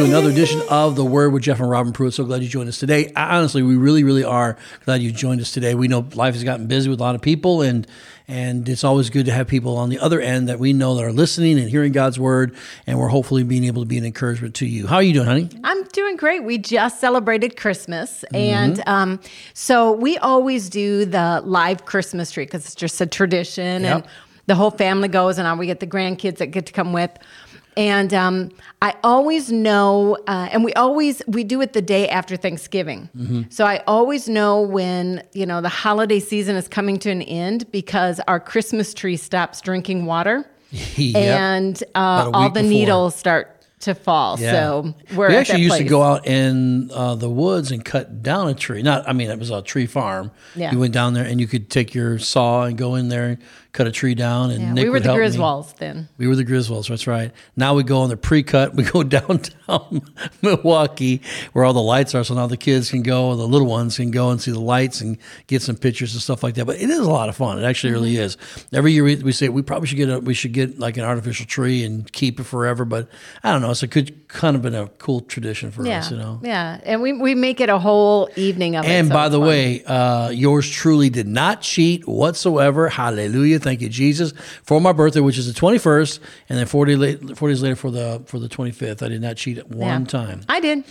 to another edition of The Word with Jeff and Robin Pruitt. So glad you joined us today. Honestly, we really, really are glad you joined us today. We know life has gotten busy with a lot of people, and and it's always good to have people on the other end that we know that are listening and hearing God's Word, and we're hopefully being able to be an encouragement to you. How are you doing, honey? I'm doing great. We just celebrated Christmas. And um, so we always do the live Christmas tree because it's just a tradition. Yep. And the whole family goes, and we get the grandkids that get to come with. And um, I always know, uh, and we always we do it the day after Thanksgiving. So I always know when you know the holiday season is coming to an end because our Christmas tree stops drinking water, Yep. and uh, all the before. needles start to fall. Yeah. So we're we actually used to go out in uh, the woods and cut down a tree. Not, I mean, it was a tree farm. Yeah. You went down there and you could take your saw and go in there and cut a tree down. And Yeah, Nick we were the help me. Griswolds then. We were the Griswolds, that's right. Now we go on the pre-cut. We go downtown Milwaukee where all the lights are, so now the kids can go, the little ones can go and see the lights and get some pictures and stuff like that. But it is a lot of fun. It actually really Mm-hmm. is. Every year we, we say we probably should get a, we should get like an artificial tree and keep it forever. But I don't know. It's a good kind of been a cool tradition for Yeah, us, you know. yeah, and we, we make it a whole evening of it. And so by the fun. way, uh, yours truly did not cheat whatsoever. Hallelujah! Thank you, Jesus, for my birthday, which is the twenty first, and then forty late, forty days later for the for the twenty fifth. I did not cheat at one Yeah. time. I did.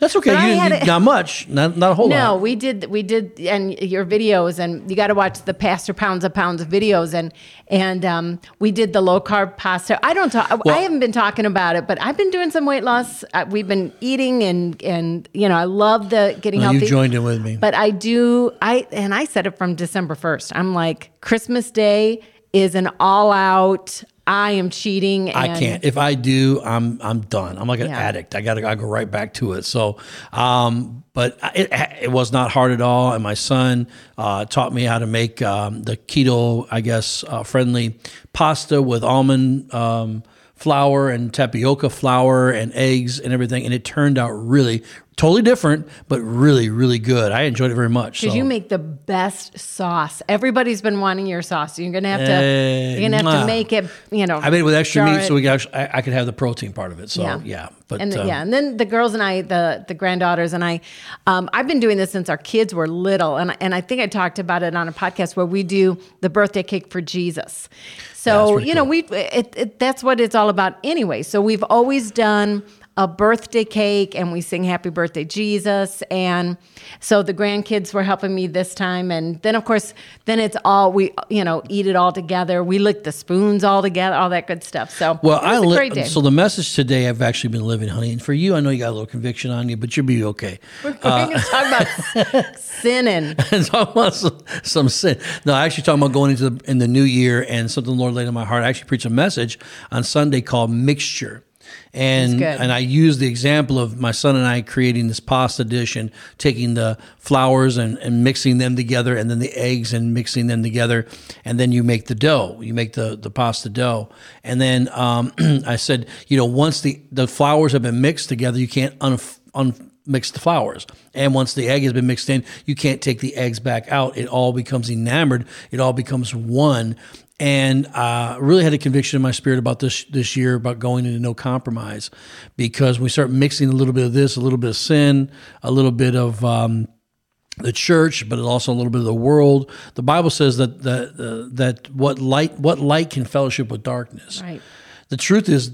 That's okay. But You, it- not much, not not a whole No, lot. No, we did. We did, and your videos, and you got to watch the Pastor Pounds of Pounds of videos, and and um, we did the low carb pasta. I don't talk. Well- I haven't been talking about it, but I've been doing some weight loss. Uh, we've been eating, and and you know, I love the getting Well, healthy. you joined in with me. But I do. I and I said it from December first. I'm like Christmas Day is an all out. I am cheating. And I can't. If I do, I'm I'm done. I'm like an Yeah. addict. I got to I go right back to it. So, um, but it, it was not hard at all. And my son uh, taught me how to make um, the keto, I guess, uh, friendly pasta with almond um, flour and tapioca flour and eggs and everything. And it turned out really totally different, but really really good. I enjoyed it very much. Because so. you make the best sauce. Everybody's been wanting your sauce. You're gonna have to. Eh, you're gonna have to make it. You know. I made it with extra meat, so we could actually, I, I could have the protein part of it. So yeah, Yeah. but and the- um, yeah, and then the girls and I, the the granddaughters and I, um, I've been doing this since our kids were little, and and I think I talked about it on a podcast where we do the birthday cake for Jesus. So pretty you know, cool. we it, it, that's what it's all about anyway. So we've always done a birthday cake, and we sing Happy Birthday Jesus, and so the grandkids were helping me this time, and then of course, then it's all we you know eat it all together. We lick the spoons all together, all that good stuff. So Well, I was I a li- so the message today I've actually been living, honey. And for you, I know you got a little conviction on you, but you'll be okay. We're going to uh, talk about sinning. and talking about some, some sin. No, I actually talking about going into the, in the new year and something the Lord laid on my heart. I actually preached a message on Sunday called mixture. And and I used the example of my son and I creating this pasta dish and taking the flours and, and mixing them together and then the eggs and mixing them together and then you make the dough. You make the, the pasta dough. And then um, I said, you know, once the, the flours have been mixed together, you can't un, un, mix the flours. And once the egg has been mixed in, you can't take the eggs back out. It all becomes enamored. It all becomes one. And uh, really had a conviction in my spirit about this this year about going into no compromise, because we start mixing a little bit of this, a little bit of sin, a little bit of um, the church, but also a little bit of the world. The Bible says that that uh, that what light what light can fellowship with darkness. Right. The truth is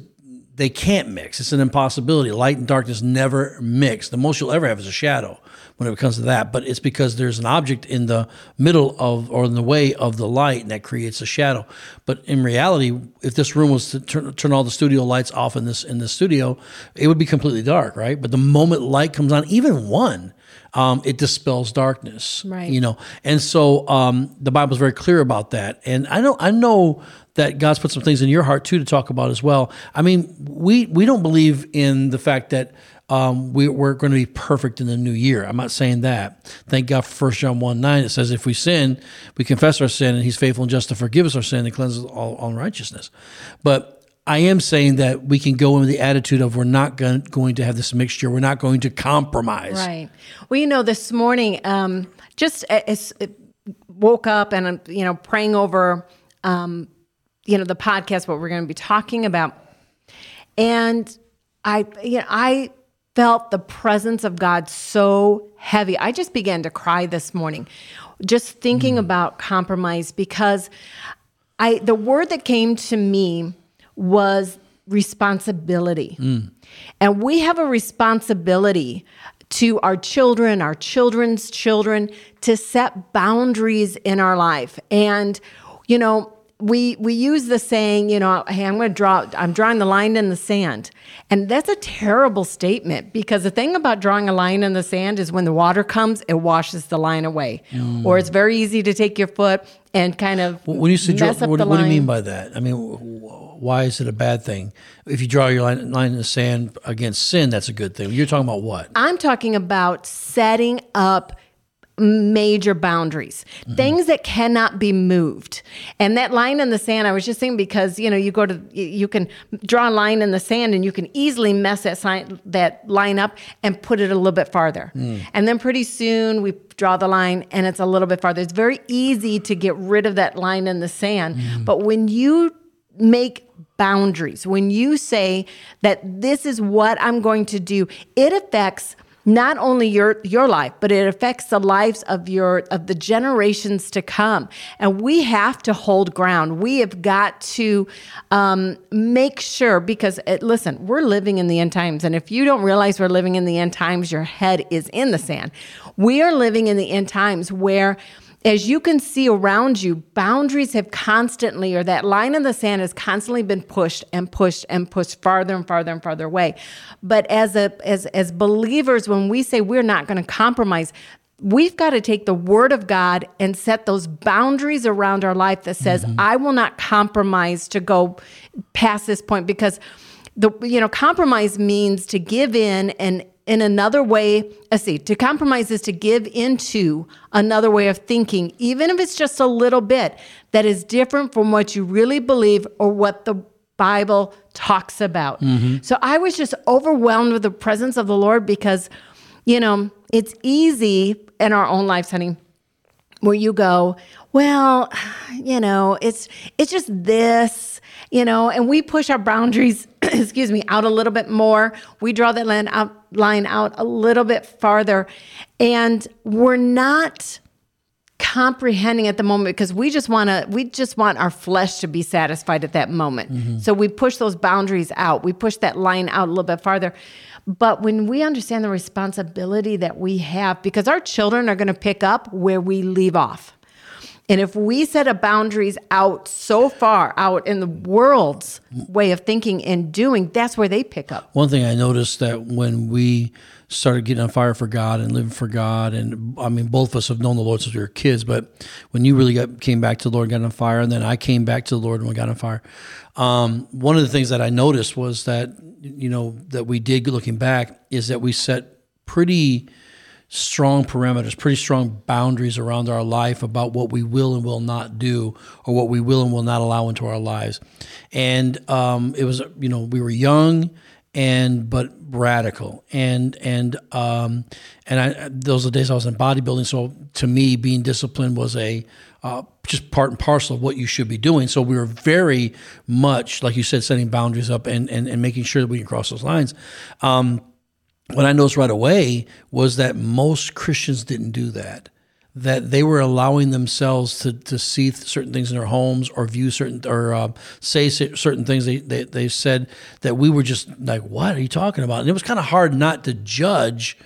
they can't mix. It's an impossibility. Light and darkness never mix. The most you'll ever have is a shadow when it comes to that. But it's because there's an object in the middle of or in the way of the light and that creates a shadow. But in reality, if this room was to turn, turn all the studio lights off in this in the studio, it would be completely dark, right? But the moment light comes on, even one, um, it dispels darkness. Right. You know, and so um, the Bible's very clear about that. And I know I know that God's put some things in your heart too to talk about as well. I mean, we we don't believe in the fact that um, we, we're going to be perfect in the new year. I'm not saying that. Thank God for 1 John 1 9. It says, if we sin, we confess our sin, and He's faithful and just to forgive us our sin and cleanse us all unrighteousness. But I am saying that we can go in with the attitude of we're not going, to have this mixture. We're not going to compromise. Right. Well, you know, this morning, um, just as woke up and um, you know praying over, um, you know, the podcast, what we're going to be talking about, and I, you know, I felt the presence of God so heavy. I just began to cry this morning, just thinking hmm. about compromise because I, the word that came to me was responsibility. Hmm. And we have a responsibility to our children, our children's children, to set boundaries in our life. And, you know, we we use the saying, you know, hey, I'm going to draw I'm drawing the line in the sand. And that's a terrible statement because the thing about drawing a line in the sand is when the water comes, it washes the line away. Mm. Or it's very easy to take your foot and kind of When you say draw, mess up what, what do you mean by that? I mean, why is it a bad thing? If you draw your line, line in the sand against sin, that's a good thing. You're talking about what? I'm talking about setting up major boundaries, things that cannot be moved. And that line in the sand, I was just saying because you know you go to you- can draw a line in the sand and you can easily mess that sign that line up and put it a little bit farther. Hmm. And then pretty soon we draw the line and it's a little bit farther. It's very easy to get rid of that line in the sand, hmm. but when you make boundaries, when you say that this is what I'm going to do, it affects not only your your life, but it affects the lives of your of the generations to come. And we have to hold ground. We have got to um, make sure because it, listen, we're living in the end times, and if you don't realize we're living in the end times, your head is in the sand. We are living in the end times where as you can see around you, boundaries have constantly, or that line in the sand has constantly been pushed and pushed and pushed farther and farther and farther away. But as a as as believers, when we say we're not going to compromise, we've got to take the word of God and set those boundaries around our life that says, mm-hmm. I will not compromise to go past this point because the you know compromise means to give in and in another way let's see to compromise is to give into another way of thinking even if it's just a little bit that is different from what you really believe or what the bible talks about. Mm-hmm. So i was just overwhelmed with the presence of the lord because you know it's easy in our own lives honey where you go, well, you know, it's it's just this, you know, and we push our boundaries, excuse me, out a little bit more. We draw that line out line out a little bit farther, and we're not comprehending at the moment because we just want to we just want our flesh to be satisfied at that moment. Mm-hmm. So we push those boundaries out. We push that line out a little bit farther. But when we understand the responsibility that we have because our children are going to pick up where we leave off and if we set up boundaries out so far out in the world's way of thinking and doing that's where they pick up. One thing I noticed that when we started getting on fire for God and living for God, and I mean, both of us have known the Lord since we were kids, but when you really got, came back to the Lord, and got on fire, and then I came back to the Lord and we got on fire, um, one of the things that I noticed was that, you know, that we did looking back is that we set pretty strong parameters, pretty strong boundaries around our life about what we will and will not do, or what we will and will not allow into our lives. And um, it was, you know, we were young and but radical, and and um, and I those are the days I was in bodybuilding. So to me, being disciplined was a uh, just part and parcel of what you should be doing. So we were very much, like you said, setting boundaries up and and, and making sure that we can cross those lines. Um, what I noticed right away was that most Christians didn't do that. That they were allowing themselves to, to see certain things in their homes or view certain or uh, say certain things. They, they they said that we were just like, "What are you talking about?" And it was kind of hard not to judge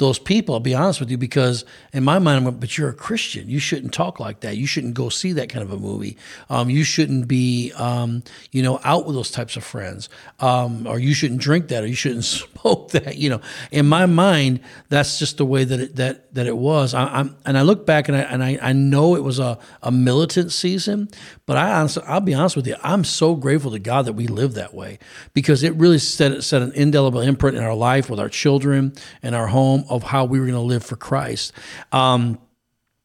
those people. I'll be honest with you, because in my mind, like, but you're a Christian. You shouldn't talk like that. You shouldn't go see that kind of a movie. Um, you shouldn't be, um, you know, out with those types of friends. Um, or you shouldn't drink that, or you shouldn't smoke that. You know, in my mind, that's just the way that it that that it was. I, I'm and I look back and I and I, I know it was a, a militant season, but I honestly, I'll be honest with you, I'm so grateful to God that we live that way because it really set set an indelible imprint in our life with our children and our home of how we were going to live for Christ. Um,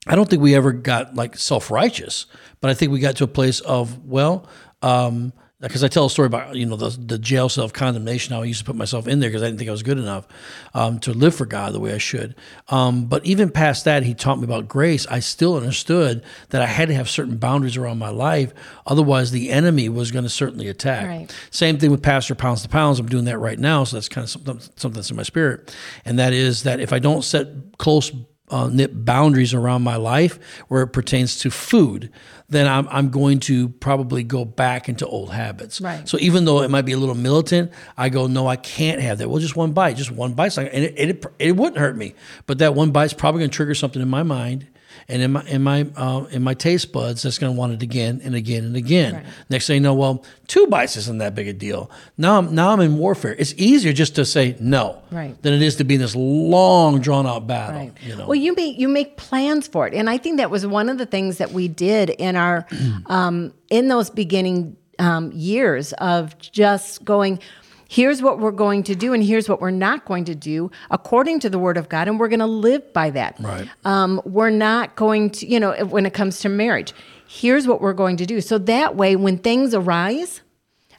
I don't think we ever got like self righteous, but I think we got to a place of well, um, because I tell a story about you know the, the jail cell of condemnation. How I used to put myself in there because I didn't think I was good enough um, to live for God the way I should. Um, but even past that, He taught me about grace. I still understood that I had to have certain boundaries around my life, otherwise the enemy was going to certainly attack. Right. Same thing with Pastor Pounds to Pounds. I'm doing that right now, so that's kind of something, something that's in my spirit, and that is that if I don't set close uh, knit boundaries around my life where it pertains to food, then I'm, I'm going to probably go back into old habits. Right. So even though it might be a little militant, I go, no, I can't have that. Well, just one bite, just one bite, and it, it, it wouldn't hurt me, but that one bite's probably going to trigger something in my mind and in my in my uh, in my taste buds that's going to want it again and again and again. Right. Next thing you know, well, two bites isn't that big a deal. Now I'm now I'm in warfare. It's easier just to say no Right. than it is to be in this long drawn out battle. Right. You know. Well, you make you make plans for it, and I think that was one of the things that we did in our um, in those beginning um, years of just going. Here's what we're going to do, and here's what we're not going to do according to the Word of God, and we're going to live by that. Right. Um, we're not going to, you know, when it comes to marriage, here's what we're going to do. So that way, when things arise,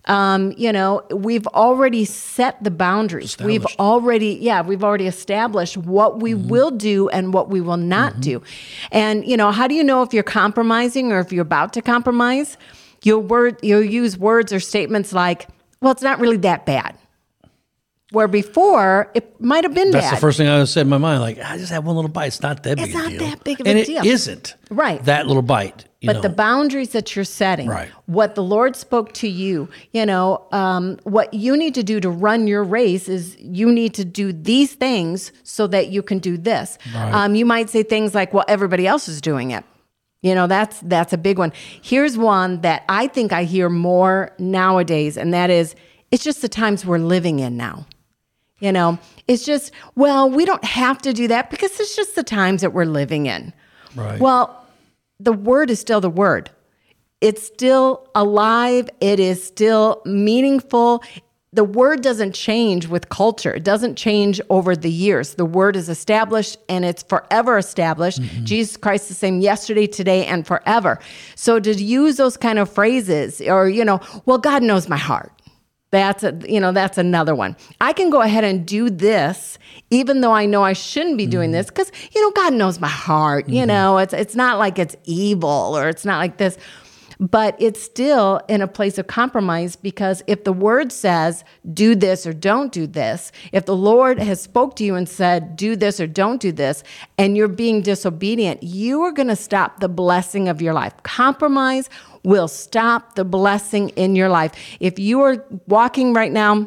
um, you know, we've already set the boundaries. We've already, yeah, we've already established what we will do and what we will not do. And, you know, how do you know if you're compromising or if you're about to compromise? You'll word you'll use words or statements like, well, it's not really that bad. Where before it might have been bad. That's bad. the first thing I said in my mind. Like, I just had one little bite. It's not that big It's a not deal. that big of and a it deal. isn't. Right. That little bite. You but know. the boundaries that you're setting, Right. what the Lord spoke to you, you know, um, what you need to do to run your race is you need to do these things so that you can do this. Um, you might say things like, "Well, everybody else is doing it." You know, that's that's a big one. Here's one that I think I hear more nowadays, and that is, it's just the times we're living in now. You know, it's just, well, we don't have to do that because it's just the times that we're living in. Right. Well, the word is still the word. It's still alive. It is still meaningful. The word doesn't change with culture. It doesn't change over the years. The word is established and it's forever established. Mm-hmm. Jesus Christ is the same yesterday, today, and forever. So to use those kind of phrases or, you know, well, God knows my heart. That's a, you know that's another one. I can go ahead and do this even though I know I shouldn't be doing mm-hmm. this cuz you know God knows my heart, you mm-hmm. know. It's it's not like it's evil or it's not like this. But it's still in a place of compromise because if the word says do this or don't do this, if the Lord has spoke to you and said do this or don't do this and you're being disobedient, you are going to stop the blessing of your life. Compromise will stop the blessing in your life. If you are walking right now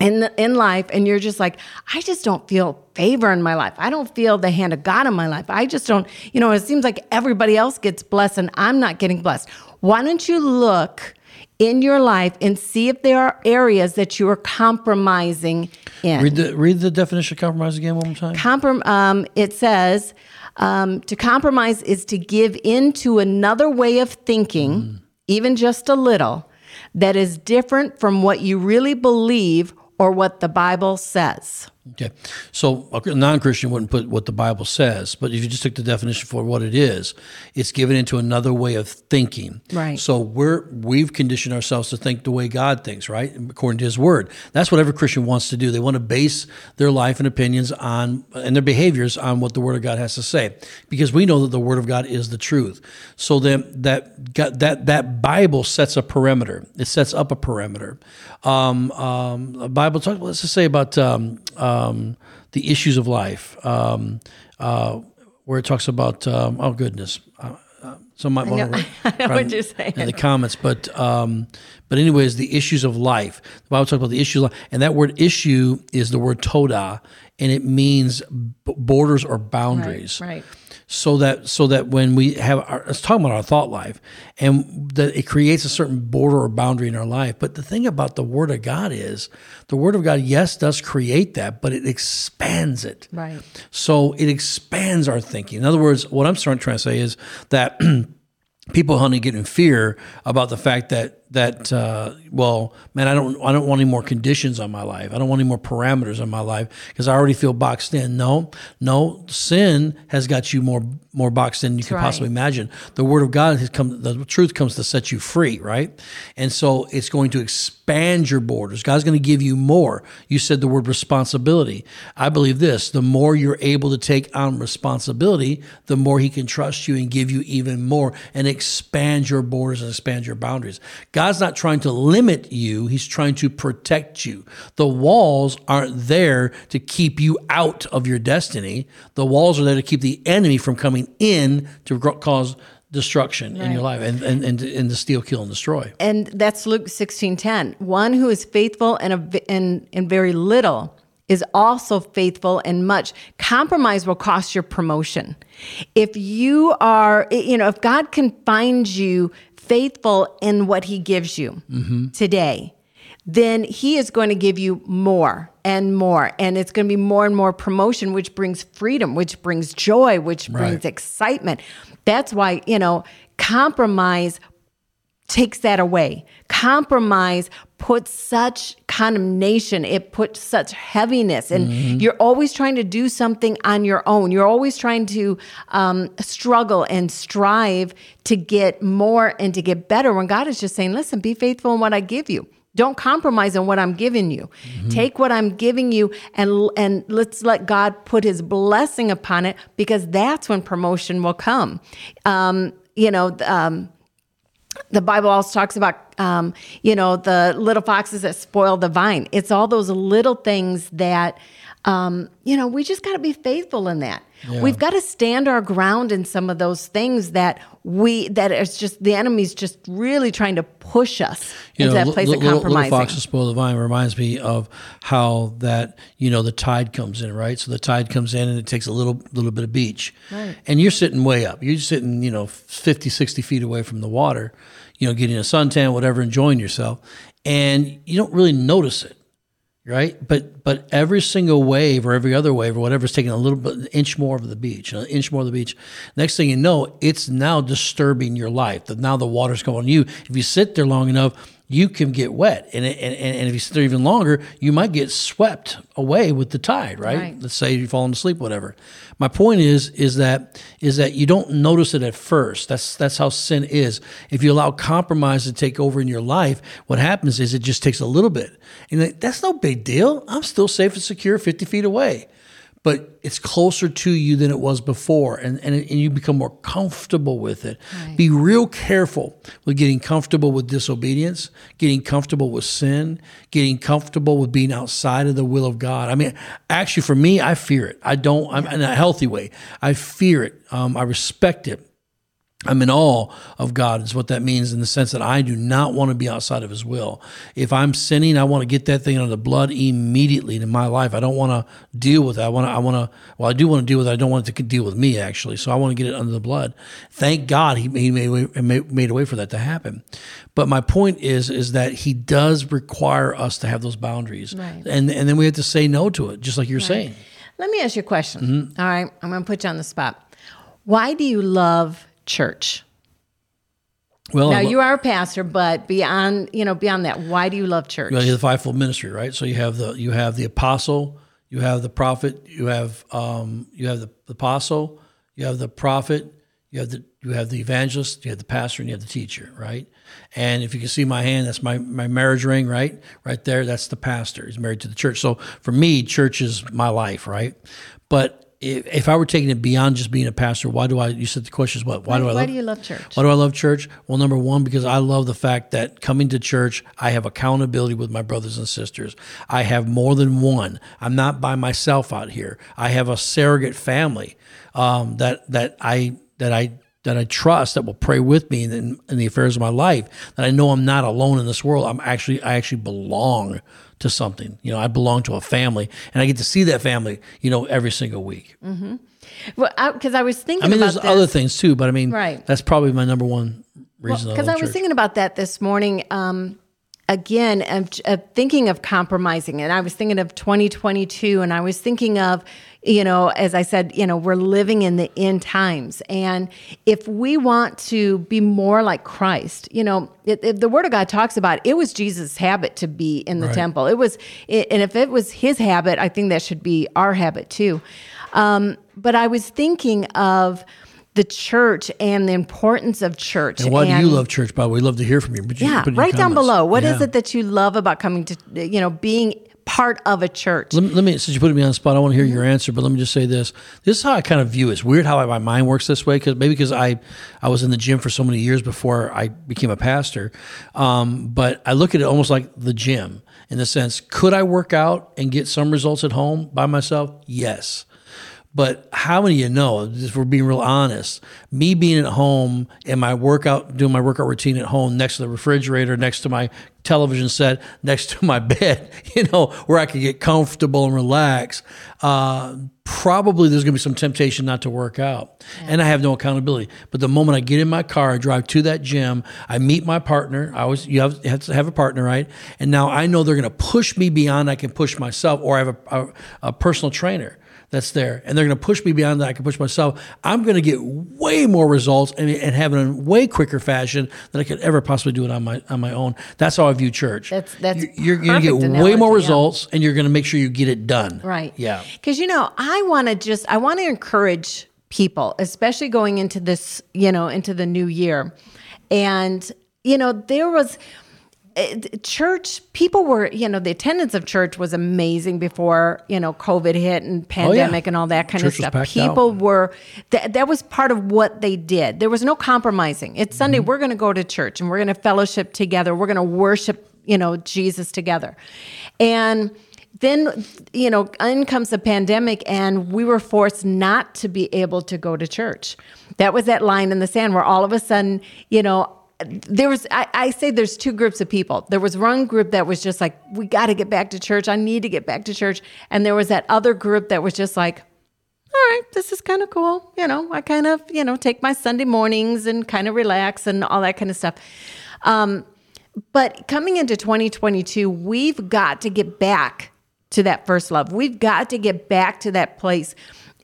in the, in life and you're just like I just don't feel favor in my life. I don't feel the hand of God in my life. I just don't, you know, it seems like everybody else gets blessed and I'm not getting blessed. Why don't you look in your life and see if there are areas that you are compromising in? read the read the definition of compromise again one more time. Comprom- um, it says um, to compromise is to give in to another way of thinking, even just a little, that is different from what you really believe or what the Bible says. Okay. So a non-Christian wouldn't put what the Bible says, but if you just took the definition for what it is, it's given into another way of thinking. Right. So we're we've conditioned ourselves to think the way God thinks, right? According to his word. That's what every Christian wants to do. They want to base their life and opinions on and their behaviors on what the word of God has to say. Because we know that the word of God is the truth. So then that God, that that Bible sets a perimeter. It sets up a perimeter. Um, um, the Bible talks. Let's just say about um, um, the issues of life, um, uh, where it talks about. Um, oh goodness, uh, uh, some might want to. Know what you're saying. in the comments, but um, but anyways, the issues of life. The Bible talks about the issue, of life, and that word issue is the word toda, and it means b- borders or boundaries Right. So that so that when we have our, let's talk about our thought life and that it creates a certain border or boundary in our life. But the thing about the word of god is the word of god yes does create that but it expands it. Right. so it expands our thinking. In other words what i'm starting trying to say is that people honey get in fear about the fact that that uh, well, man, I don't I don't want any more conditions on my life. I don't want any more parameters on my life because I already feel boxed in. No, no, sin has got you more more boxed in than you can right. possibly imagine. The Word of God has come. The truth comes to set you free, right? And so it's going to expand your borders. God's going to give you more. You said the word responsibility. I believe this: the more you're able to take on responsibility, the more He can trust you and give you even more and expand your borders and expand your boundaries. God's not trying to limit you, He's trying to protect you. The walls aren't there to keep you out of your destiny, the walls are there to keep the enemy from coming in to cause destruction in your life and, and, and, and to steal, kill, and destroy. And that's Luke 16 10. One who is faithful in, a, in, in very little is also faithful in much. Compromise will cost your promotion. If you are, you know, if God can find you faithful in what he gives you today, then he is going to give you more and more. And it's going to be more and more promotion, which brings freedom, which brings joy, which brings excitement. That's why, you know, compromise takes that away. Compromise puts such condemnation, it puts such heaviness, and you're always trying to do something on your own. You're always trying to um, struggle and strive to get more and to get better when God is just saying, listen, be faithful in what I give you. Don't compromise on what I'm giving you. Take what I'm giving you and and let's let God put His blessing upon it because that's when promotion will come. Um, you know, um, the Bible also talks about, um, you know, the little foxes that spoil the vine. It's all those little things that, um, you know, we just got to be faithful in that. We've got to stand our ground in some of those things that we that is just the enemy's just really trying to push us into that li- place li- of compromising. little foxes spoil the vine reminds me of how that you know the tide comes in, right? So the tide comes in and it takes a little little bit of beach, Right. and you're sitting way up. You're sitting you know 50, 60 feet away from the water, you know, getting a suntan, whatever, enjoying yourself, and you don't really notice it right? But but every single wave or every other wave or whatever is taking a little bit, an inch more of the beach, an inch more of the beach. Next thing you know, it's now disturbing your life. That now the water's going on you. If you sit there long enough, you can get wet, and it- and and, and if you sit there even longer, you might get swept away with the tide, right? Right. Let's say you're falling asleep, whatever. My point is is that is that you don't notice it at first. That's that's how sin is. If you allow compromise to take over in your life, what happens is it just takes a little bit, and that's no big deal. I'm still safe and secure, 50 feet away, but it's closer to you than it was before, and and, and you become more comfortable with it. Be real careful with getting comfortable with disobedience, getting comfortable with sin, getting comfortable with being outside of the will of God. I mean, actually, for me, I fear it. I don't. I'm in a healthy way. I fear it. Um, I respect it. I'm in awe of God, is what that means in the sense that I do not want to be outside of His will. If I'm sinning, I want to get that thing under the blood immediately in my life. I don't want to deal with it. I want to, I want to, well, I do want to deal with it. I don't want it to deal with me, actually. So I want to get it under the blood. Thank God He, he made, a way- made, a way for that to happen. But my point is, is that He does require us to have those boundaries. Right. And, and then we have to say no to it, just like you're saying. Let me ask you a question. Mm-hmm. All right, I'm going to put you on the spot. Why do you love church? Well, Now you are a pastor, but beyond you know beyond that, why do you love church? You have the fivefold ministry, right? So you have the you have the apostle, you have the prophet, you have um, you have the apostle, you have the prophet, you have the you have the evangelist, you have the pastor, and you have the teacher, right? And if you can see my hand, that's my my marriage ring, right? Right there, that's the pastor. He's married to the church. So for me, church is my life, right? But if, if I were taking it beyond just being a pastor, why do I? You said the question is what? Why, do I? why love, do you love church? why do I love church? Well, number one, because I love the fact that coming to church, I have accountability with my brothers and sisters. I have more than one. I'm not by myself out here. I have a surrogate family um, that that I that I that I trust that will pray with me in, in the affairs of my life. That I know I'm not alone in this world. I'm actually I actually belong to something. You know, I belong to a family, and I get to see that family. You know, every single week. Well, because I, was thinking I mean, about there's this. other things too, but I mean, Right. that's probably my number one reason. Because love I was church. thinking about that this morning. Um, again of, of thinking of compromising and i was thinking of 2022 and i was thinking of you know as i said you know we're living in the end times and if we want to be more like christ you know it, it, the word of god talks about it was jesus habit to be in the Right. temple it was it, and if it was his habit i think that should be our habit too um, but i was thinking of the church and the importance of church And why do you love church, by the way? We'd love to hear from you. But you yeah, write down below. What is Yeah. it that you love about coming to, you know, being part of a church? Let me, let me, since you put me on the spot, I want to hear your answer, but let me just say this. This is how I kind of view it. It's weird how I, my mind works this way because maybe because I, I was in the gym for so many years before I became a pastor. Um, but I look at it almost like the gym in the sense, could I work out and get some results at home by myself? Yes. But how many of you know, if we're being real honest, me being at home and my workout, doing my workout routine at home next to the refrigerator, next to my television set, next to my bed, you know, where I can get comfortable and relax, uh, probably there's going to be some temptation not to work out. And I have no accountability. But the moment I get in my car, I drive to that gym, I meet my partner. I always, you have, have to have a partner, right? And now I know they're going to push me beyond I can push myself, or I have a, a, a personal trainer that's there and they're going to push me beyond that I can push myself, I'm going to get way more results and, and have it in a way quicker fashion than I could ever possibly do it on my on my own. That's how I view church. That's- that's you're, you're going to get perfect way more analogy, yeah. results and you're going to make sure you get it done. Right. Yeah. Because, you know, I want to just, I want to encourage people, especially going into this, you know, into the new year. And, you know, there was, church people were you know the attendance of church was amazing before you know covid hit and pandemic and all that kind Oh, Church of stuff. packed out. people were that, that was part of what they did. There was no compromising. It's Mm-hmm. sunday we're going to go to church and we're going to fellowship together. We're going to worship you know jesus together. And then you know in comes the pandemic and we were forced not to be able to go to church. That was that line in the sand where all of a sudden you know there was I, I say there's two groups of people there was one group that was just like we got to get back to church i need to get back to church and there was that other group that was just like all right, this is kind of cool. You know, I kind of, you know, take my Sunday mornings and kind of relax and all that kind of stuff. Um, but coming into 2022, we've got to get back to that first love. We've got to get back to that place.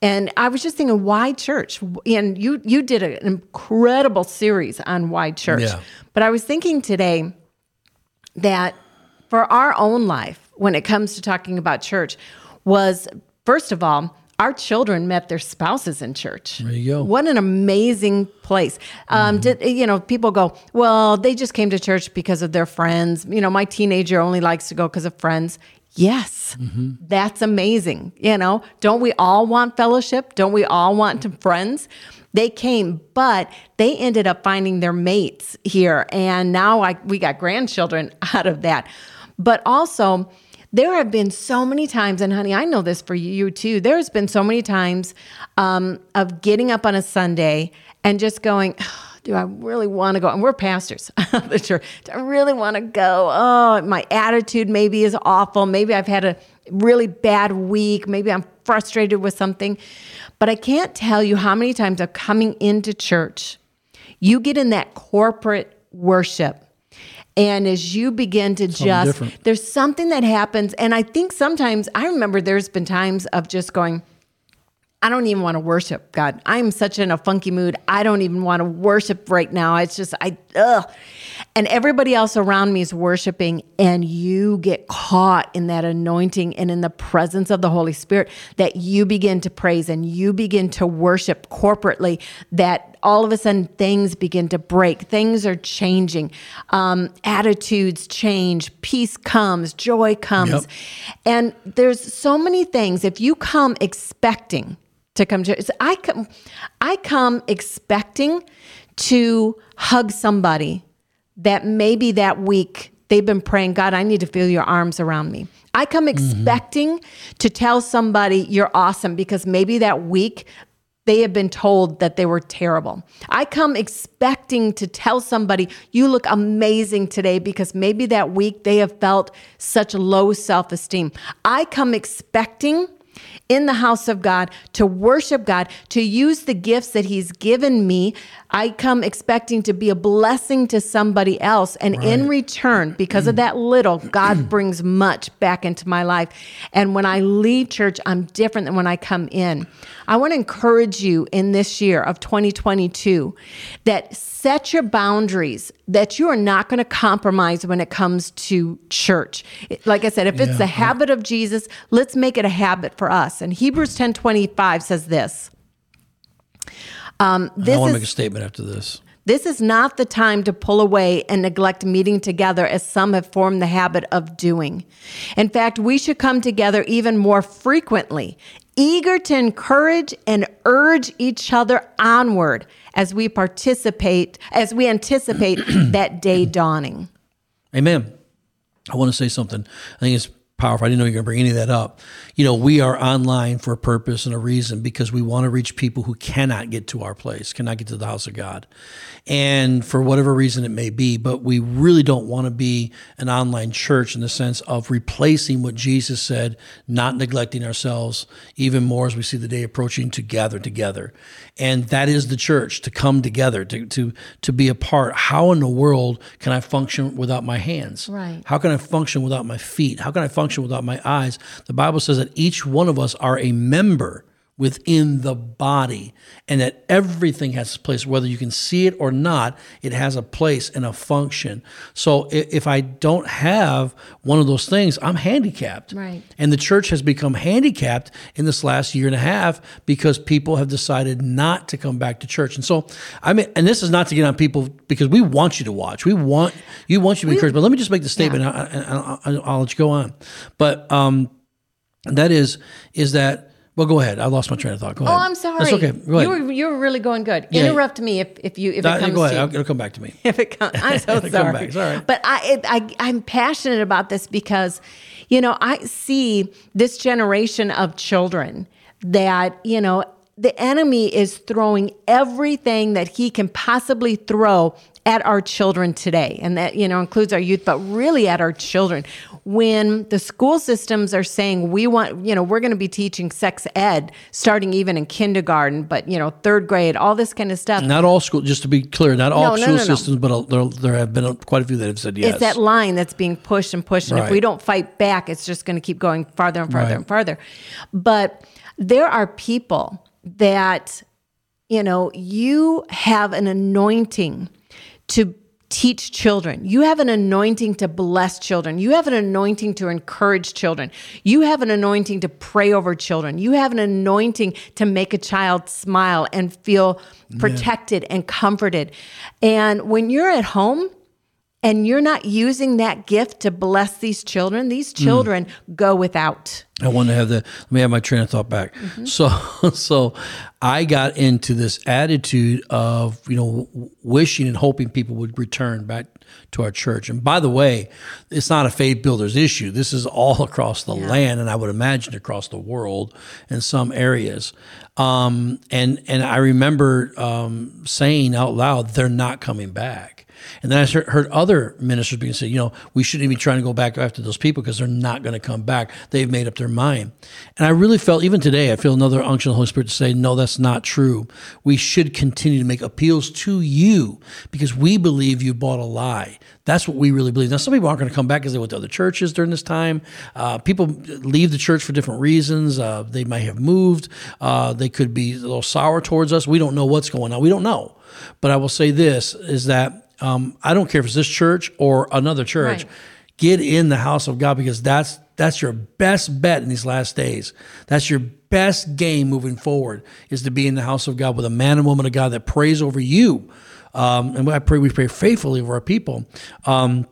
And I was just thinking, why church? And you you did an incredible series on why church. Yeah. But I was thinking today that for our own life, when it comes to talking about church, was first of all, our children met their spouses in church. There you go. What an amazing place. Um, did you know? People go, well, they just came to church because of their friends. You know, my teenager only likes to go because of friends. Yes, that's amazing. You know, don't we all want fellowship? Don't we all want to friends? They came, but they ended up finding their mates here, and now I, we got grandchildren out of that. But also, there have been so many times, and honey, I know this for you too. There's been so many times um, of getting up on a Sunday and just going, do I really want to go? And we're pastors of the church. Do I really want to go? Oh, my attitude maybe is awful. Maybe I've had a really bad week. Maybe I'm frustrated with something. But I can't tell you how many times of coming into church, you get in that corporate worship. And as you begin to just, different. there's something that happens. And I think sometimes, I remember there's been times of just going, I don't even want to worship God. I'm such in a funky mood. I don't even want to worship right now. It's just I ugh. And everybody else around me is worshiping and you get caught in that anointing and in the presence of the Holy Spirit that you begin to praise and you begin to worship corporately that all of a sudden things begin to break. Things are changing. Um, attitudes change. Peace comes. Joy comes. Yep. And there's so many things. If you come expecting to come to, I come, I come expecting to hug somebody that maybe that week they've been praying, God, I need to feel your arms around me. I come mm-hmm. expecting to tell somebody you're awesome because maybe that week they have been told that they were terrible. I come expecting to tell somebody, you look amazing today because maybe that week they have felt such low self esteem. I come expecting in the house of God to worship God, to use the gifts that He's given me. I come expecting to be a blessing to somebody else. And right. in return, because of that little, God brings much back into my life. And when I leave church, I'm different than when I come in. I want to encourage you in this year of 2022 that set your boundaries that you are not going to compromise when it comes to church. Like I said, if it's yeah. the habit of Jesus, let's make it a habit for us. And Hebrews 10:25 says this. Um, this I want to make a statement after this. This is not the time to pull away and neglect meeting together as some have formed the habit of doing. In fact, we should come together even more frequently, eager to encourage and urge each other onward as we participate, as we anticipate that day dawning. Amen. I want to say something. I think it's powerful. I didn't know you were going to bring any of that up. You know, we are online for a purpose and a reason because we want to reach people who cannot get to our place, cannot get to the house of God. And for whatever reason it may be, but we really don't want to be an online church in the sense of replacing what Jesus said, not neglecting ourselves even more as we see the day approaching to gather together. And that is the church to come together, to, to, to be a part. How in the world can I function without my hands? Right. How can I function without my feet? How can I function without my eyes? The Bible says that each one of us are a member within the body and that everything has a place whether you can see it or not it has a place and a function. So if i don't have one of those things i'm handicapped. Right. And the church has become handicapped in this last year and a half because people have decided not to come back to church. And so i mean and this is not to get on people because we want you to watch. We want you want you to be we, encouraged. But let me just make the statement yeah. and I'll, I'll let you go on. But um that is is that well, go ahead. I lost my train of thought. Go oh, ahead. Oh, I'm sorry. That's okay. Go ahead. You were you were really going good. Yeah. Interrupt me if, if you if that, it comes. Go ahead. To, It'll come back to me. If it comes, I'm so sorry. sorry. But I, I I'm passionate about this because, you know, I see this generation of children that you know the enemy is throwing everything that he can possibly throw at our children today. And that you know includes our youth but really at our children. When the school systems are saying we want you know we're going to be teaching sex ed starting even in kindergarten but you know third grade all this kind of stuff. Not all school just to be clear not all no, school no, no, systems but there, there have been quite a few that have said yes it's that line that's being pushed and pushed and right. if we don't fight back it's just going to keep going farther and farther right. and farther. But there are people that you know you have an anointing to teach children. You have an anointing to bless children. You have an anointing to encourage children. You have an anointing to pray over children. You have an anointing to make a child smile and feel protected yeah. and comforted. And when you're at home, and you're not using that gift to bless these children, these mm. children mm. go without. I want to have the let me have my train of thought back. Mm-hmm. So so I got into this attitude of, you know, wishing and hoping people would return back to our church. And by the way, it's not a faith builders issue. This is all across the yeah. land and I would imagine across the world in some areas. Um, and and I remember um, saying out loud, they're not coming back. And then I heard other ministers being said, you know, we shouldn't be trying to go back after those people because they're not going to come back. They've made up their mind. And I really felt, even today, I feel another unction of the Holy Spirit to say, no, that's not true. We should continue to make appeals to you because we believe you bought a lie. That's what we really believe. Now, some people aren't going to come back because they went to other churches during this time. Uh, people leave the church for different reasons. Uh, they might have moved. Uh, they could be a little sour towards us. We don't know what's going on. We don't know. But I will say this is that um, I don't care if it's this church or another church. Right. Get in the house of God because that's that's your best bet in these last days. That's your best game moving forward is to be in the house of God with a man and woman of God that prays over you. Um, and I pray we pray faithfully over our people. Um,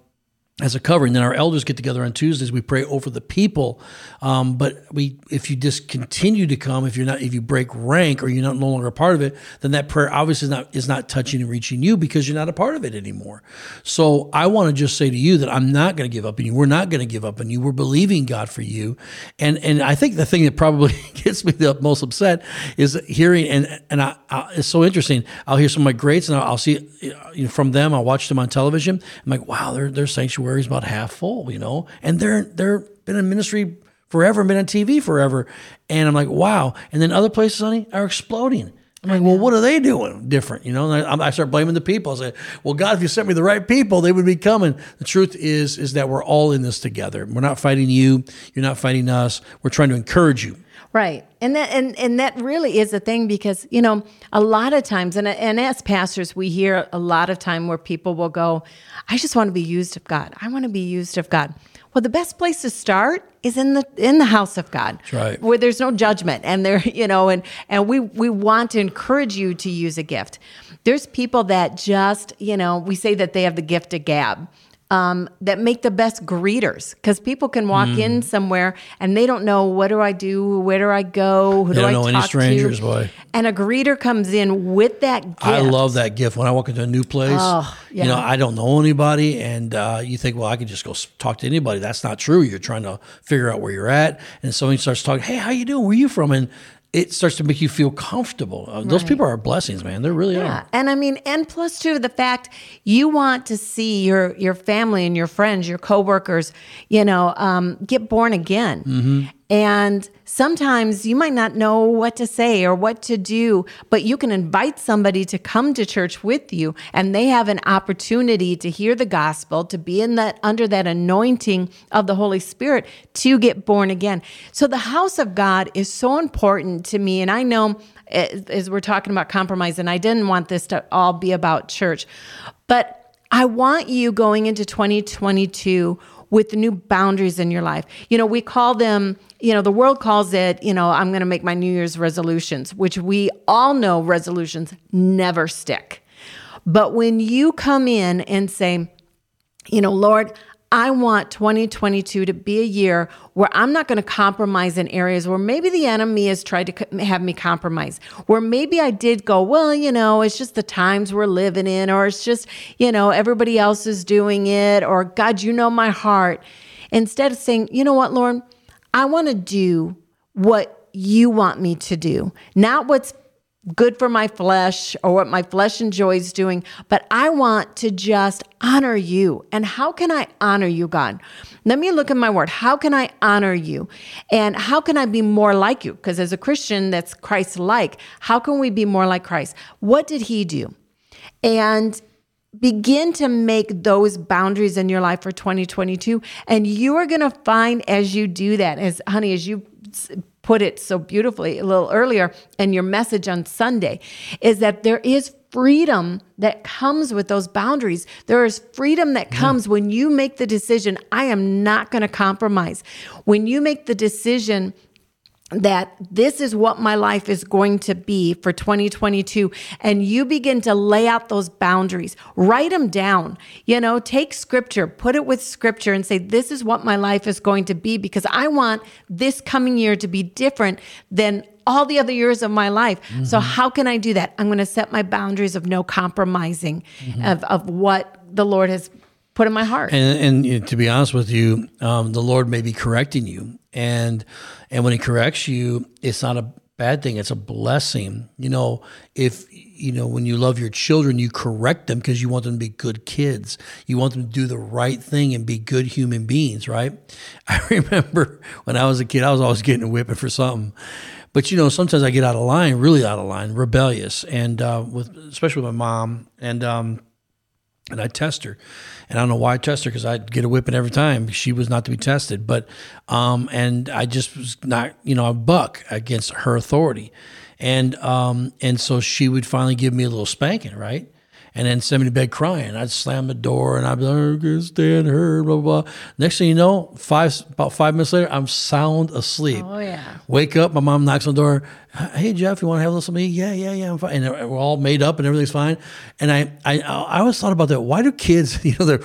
as a covering. Then our elders get together on Tuesdays. We pray over the people. Um, but we, if you just continue to come, if you're not, if you break rank or you're not no longer a part of it, then that prayer obviously is not is not touching and reaching you because you're not a part of it anymore. So I want to just say to you that I'm not going to give up on you. We're not going to give up on you. We're believing God for you. And and I think the thing that probably gets me the most upset is hearing and and I, I, it's so interesting. I'll hear some of my greats and I'll, I'll see you know, from them. I'll watch them on television. I'm like, wow, they're they're sanctuary is about half full, you know, and they're they're been in ministry forever, been on TV forever. And I'm like, wow. And then other places, honey, are exploding. I'm like, well, what are they doing different? You know, and I, I start blaming the people. I say, well, God, if you sent me the right people, they would be coming. The truth is, is that we're all in this together. We're not fighting you. You're not fighting us. We're trying to encourage you. Right. And that and, and that really is a thing because, you know, a lot of times and and as pastors we hear a lot of time where people will go, I just want to be used of God. I want to be used of God. Well, the best place to start is in the in the house of God. That's right. Where there's no judgment and there, you know, and and we we want to encourage you to use a gift. There's people that just, you know, we say that they have the gift of gab um, that make the best greeters because people can walk Mm. in somewhere and they don't know what do I do, where do I go, who They do I don't know talk any strangers, to, boy. and a greeter comes in with that gift. I love that gift. When I walk into a new place, Oh, you know. I don't know anybody, and uh, you think, well, I could just go talk to anybody. That's not true. You're trying to figure out where you're at, and somebody starts talking. Hey, how you doing? Where you from? And it starts to make you feel comfortable. Uh, Those people are blessings, man. They really Yeah, are. and I mean, and plus two, the fact you want to see your your family and your friends, your coworkers, you know, um, get born again. Mm-hmm. And sometimes you might not know what to say or what to do, but you can invite somebody to come to church with you, and they have an opportunity to hear the gospel, to be in that under that anointing of the Holy Spirit to get born again. So the house of God is so important to me, and I know as as we're talking about compromise, and I didn't want this to all be about church, but I want you going into 2022 with new boundaries in your life. You know, we call them, you know, the world calls it, you know, I'm going to make my New Year's resolutions, which we all know resolutions never stick. But when you come in and say, you know, Lord, I want 2022 to be a year where I'm not going to compromise in areas where maybe the enemy has tried to have me compromise, where maybe I did go, well, you know, it's just the times we're living in, or it's just, you know, everybody else is doing it, or God, you know my heart. Instead of saying, you know what, Lord, I want to do what you want me to do, not what's good for my flesh or what my flesh enjoys doing, but I want to just honor you. And how can I honor you, God? Let me look at my word. How can I honor you? And how can I be more like you? Because as a Christian that's Christ like, how can we be more like Christ? What did he do? And begin to make those boundaries in your life for 2022 and you are going to find as you do that as honey as you put it so beautifully a little earlier in your message on Sunday is that there is freedom that comes with those boundaries. There is freedom that mm-hmm. comes when you make the decision I am not going to compromise. When you make the decision that this is what my life is going to be for 2022 and you begin to lay out those boundaries. Write them down. You know take scripture. Put it with scripture and say this is what my life is going to be because i want this coming year to be different than all the other years of my life. So how can i do that? I'm going to set my boundaries of no compromising of, of what the lord has put in my heart. And, and to be honest with you, um, the Lord may be correcting you, and and when He corrects you, it's not a bad thing; it's a blessing. You know, if you know when you love your children, you correct them because you want them to be good kids. You want them to do the right thing and be good human beings, right? I remember when I was a kid, I was always getting a whipping for something. But you know, sometimes I get out of line, really out of line, rebellious, and uh, with especially with my mom, and um, and I test her. And I don't know why I test her because I'd get a whipping every time. She was not to be tested, but um, and I just was not, you know, a buck against her authority, and um, and so she would finally give me a little spanking, right? And then send me to bed crying. I'd slam the door and I'd be like, I stand her, blah, blah, blah. Next thing you know, five about five minutes later, I'm sound asleep. Oh, yeah. Wake up, my mom knocks on the door. Hey Jeff, you want to have a little something? Yeah, yeah, yeah. I'm fine. And we're all made up and everything's fine. And I, I, I always thought about that. Why do kids, you know, they're,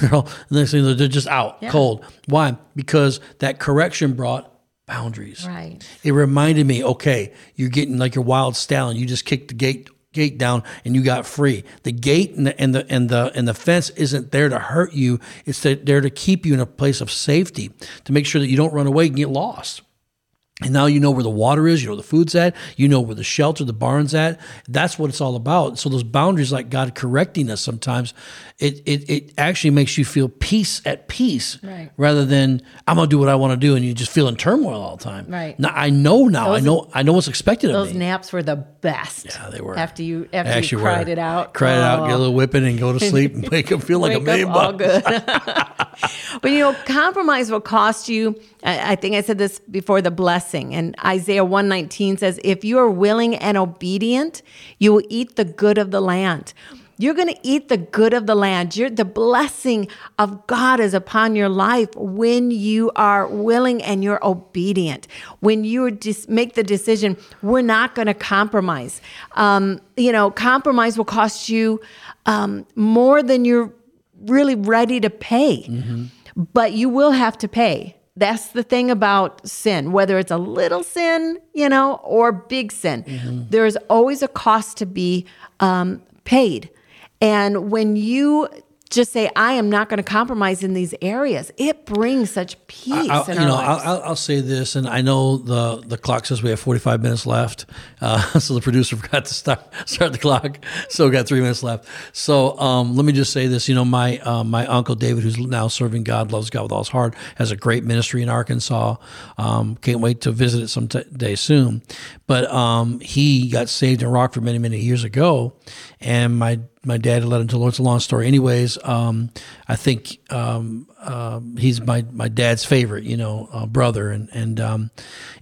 they're all, the next thing they're just out cold. Why? Because that correction brought boundaries. Right. It reminded me, okay, you're getting like your wild stallion. You just kicked the gate gate down and you got free. The gate and the and the and the, and the fence isn't there to hurt you. It's there to keep you in a place of safety to make sure that you don't run away and get lost. And now you know where the water is, you know where the food's at, you know where the shelter, the barn's at. That's what it's all about. So those boundaries, like God correcting us sometimes, it it, it actually makes you feel peace at peace, Right. rather than I'm gonna do what I want to do, and you just feel in turmoil all the time. Right. Now I know now. I know I know what's expected of me. Those naps were the best. Yeah, they were. After you after Actually you cried were. it out. Cried it out, get a Oh. little whipping, and go to sleep, and wake up feel like a Wake million up all bucks. but you know, compromise will cost you. I, think I said this before. The blessing and Isaiah one nineteen says, "If you are willing and obedient, you will eat the good of the land." You're going to eat the good of the land. You're, the blessing of God is upon your life when you are willing and you're obedient. When you just make the decision, we're not going to compromise. Um, you know, compromise will cost you um, more than you're really ready to pay, but you will have to pay. That's the thing about sin, whether it's a little sin, you know, or big sin. There's always a cost to be um, paid. And when you just say, I am not going to compromise in these areas, it brings such peace I'll, you know, I'll, I'll say this, and I know the the clock says we have 45 minutes left, uh, so the producer forgot to start start the clock, so we got three minutes left. So um, let me just say this, you know, my uh, my uncle David, who's now serving God, loves God with all his heart, has a great ministry in Arkansas. Um, can't wait to visit it someday soon. But um, he got saved in Rockford many many years ago, and my my dad led him to the Lord. It's a long story. Anyways, um, I think um, um, he's my my dad's favorite, you know, uh, brother. And and um,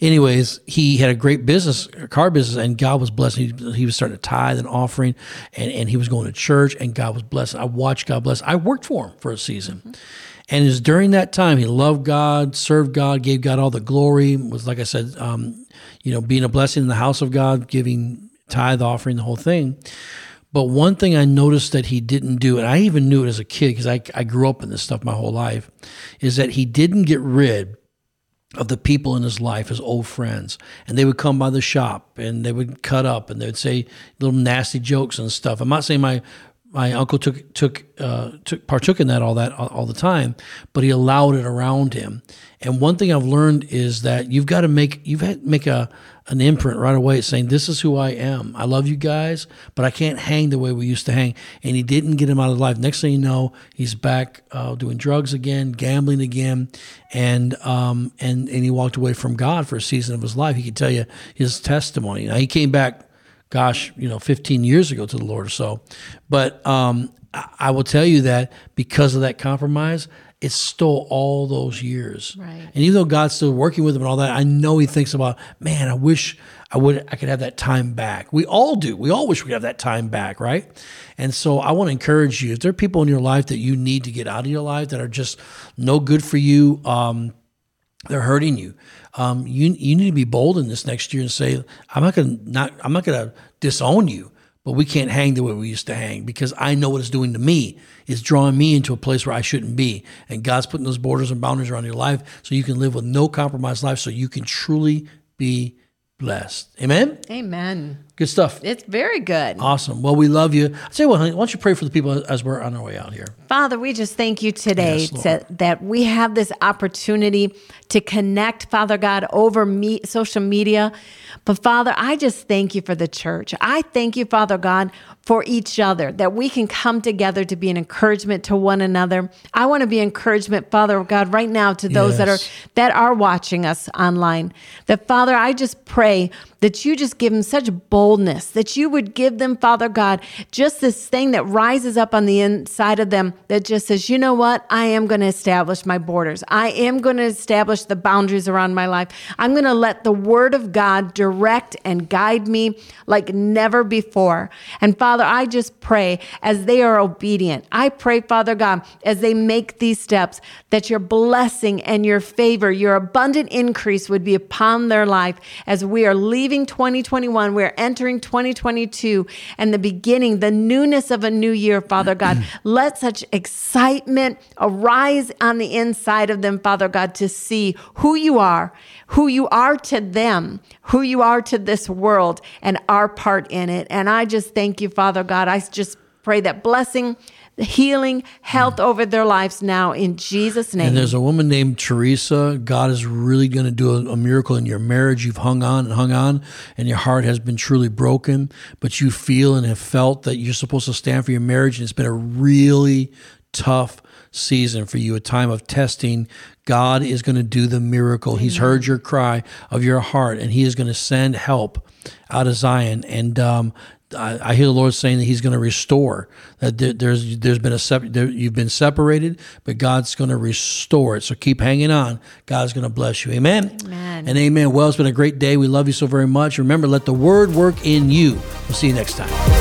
anyways, he had a great business, a car business, and God was blessing. He, he was starting to tithe and offering, and and he was going to church, and God was blessing. I watched God bless. I worked for him for a season. And it was during that time he loved God, served God, gave God all the glory. Was like I said, um, you know, being a blessing in the house of God, giving tithe, offering, the whole thing. But one thing I noticed that he didn't do, and I even knew it as a kid because I, I grew up in this stuff my whole life, is that he didn't get rid of the people in his life, his old friends. And they would come by the shop and they would cut up and they would say little nasty jokes and stuff. I'm not saying my my uncle took took uh, took partook in that all that all, all the time, but he allowed it around him. And one thing I've learned is that you've got to make you've had make a an imprint right away saying this is who I am. I love you guys, but I can't hang the way we used to hang. And he didn't get him out of life. Next thing you know, he's back uh, doing drugs again, gambling again, and um and and he walked away from God for a season of his life. He could tell you his testimony. Now he came back gosh, you know, 15 years ago to the Lord or so. But um, I, I will tell you that because of that compromise, it stole all those years. Right. And even though God's still working with him and all that, I know he thinks about, man, I wish I would I could have that time back. We all do. We all wish we could have that time back, right? And so I want to encourage you. If there are people in your life that you need to get out of your life that are just no good for you, um, they're hurting you. Um, you you need to be bold in this next year and say, I'm not gonna not I'm not gonna disown you, but we can't hang the way we used to hang because I know what it's doing to me. It's drawing me into a place where I shouldn't be. And God's putting those borders and boundaries around your life so you can live with no compromised life so you can truly be blessed. Amen? Amen. Good stuff. It's very good. Awesome. Well, we love you. I say, well, honey, why don't you pray for the people as we're on our way out here? Father, we just thank you today Yes, to, that we have this opportunity to connect, Father God, over me, social media. But Father, I just thank you for the church. I thank you, Father God, for each other, that we can come together to be an encouragement to one another. I want to be encouragement, Father God, right now to those that are that are watching us online. That Father, I just pray that you just give them such boldness, that you would give them, Father God, just this thing that rises up on the inside of them that just says, you know what? I am going to establish my borders. I am going to establish the boundaries around my life. I'm going to let the word of God direct and guide me like never before. And Father, I just pray as they are obedient. I pray, Father God, as they make these steps, that your blessing and your favor, your abundant increase would be upon their life as we are leaving 2021. We're entering 2022 and the beginning, the newness of a new year, Father God. Let such excitement arise on the inside of them, Father God, to see who you are, who you are to them, who you are to this world, and our part in it. And I just thank you, Father God. I just pray that blessing, healing, health over their lives now in Jesus' name. And there's a woman named Teresa. God is really going to do a, a, miracle in your marriage. You've hung on and hung on, and your heart has been truly broken, but you feel and have felt that you're supposed to stand for your marriage. And it's been a really tough season for you, a time of testing. God is going to do the miracle. Amen. He's heard your cry of your heart, and He is going to send help out of Zion. And um, I, I, hear the Lord saying that He's going to restore. That there, there's there's been a sep- there, you've been separated, but God's going to restore it. So keep hanging on. God's going to bless you. Amen. Amen. And amen. Well, it's been a great day. We love you so very much. Remember, let the Word work in you. We'll see you next time.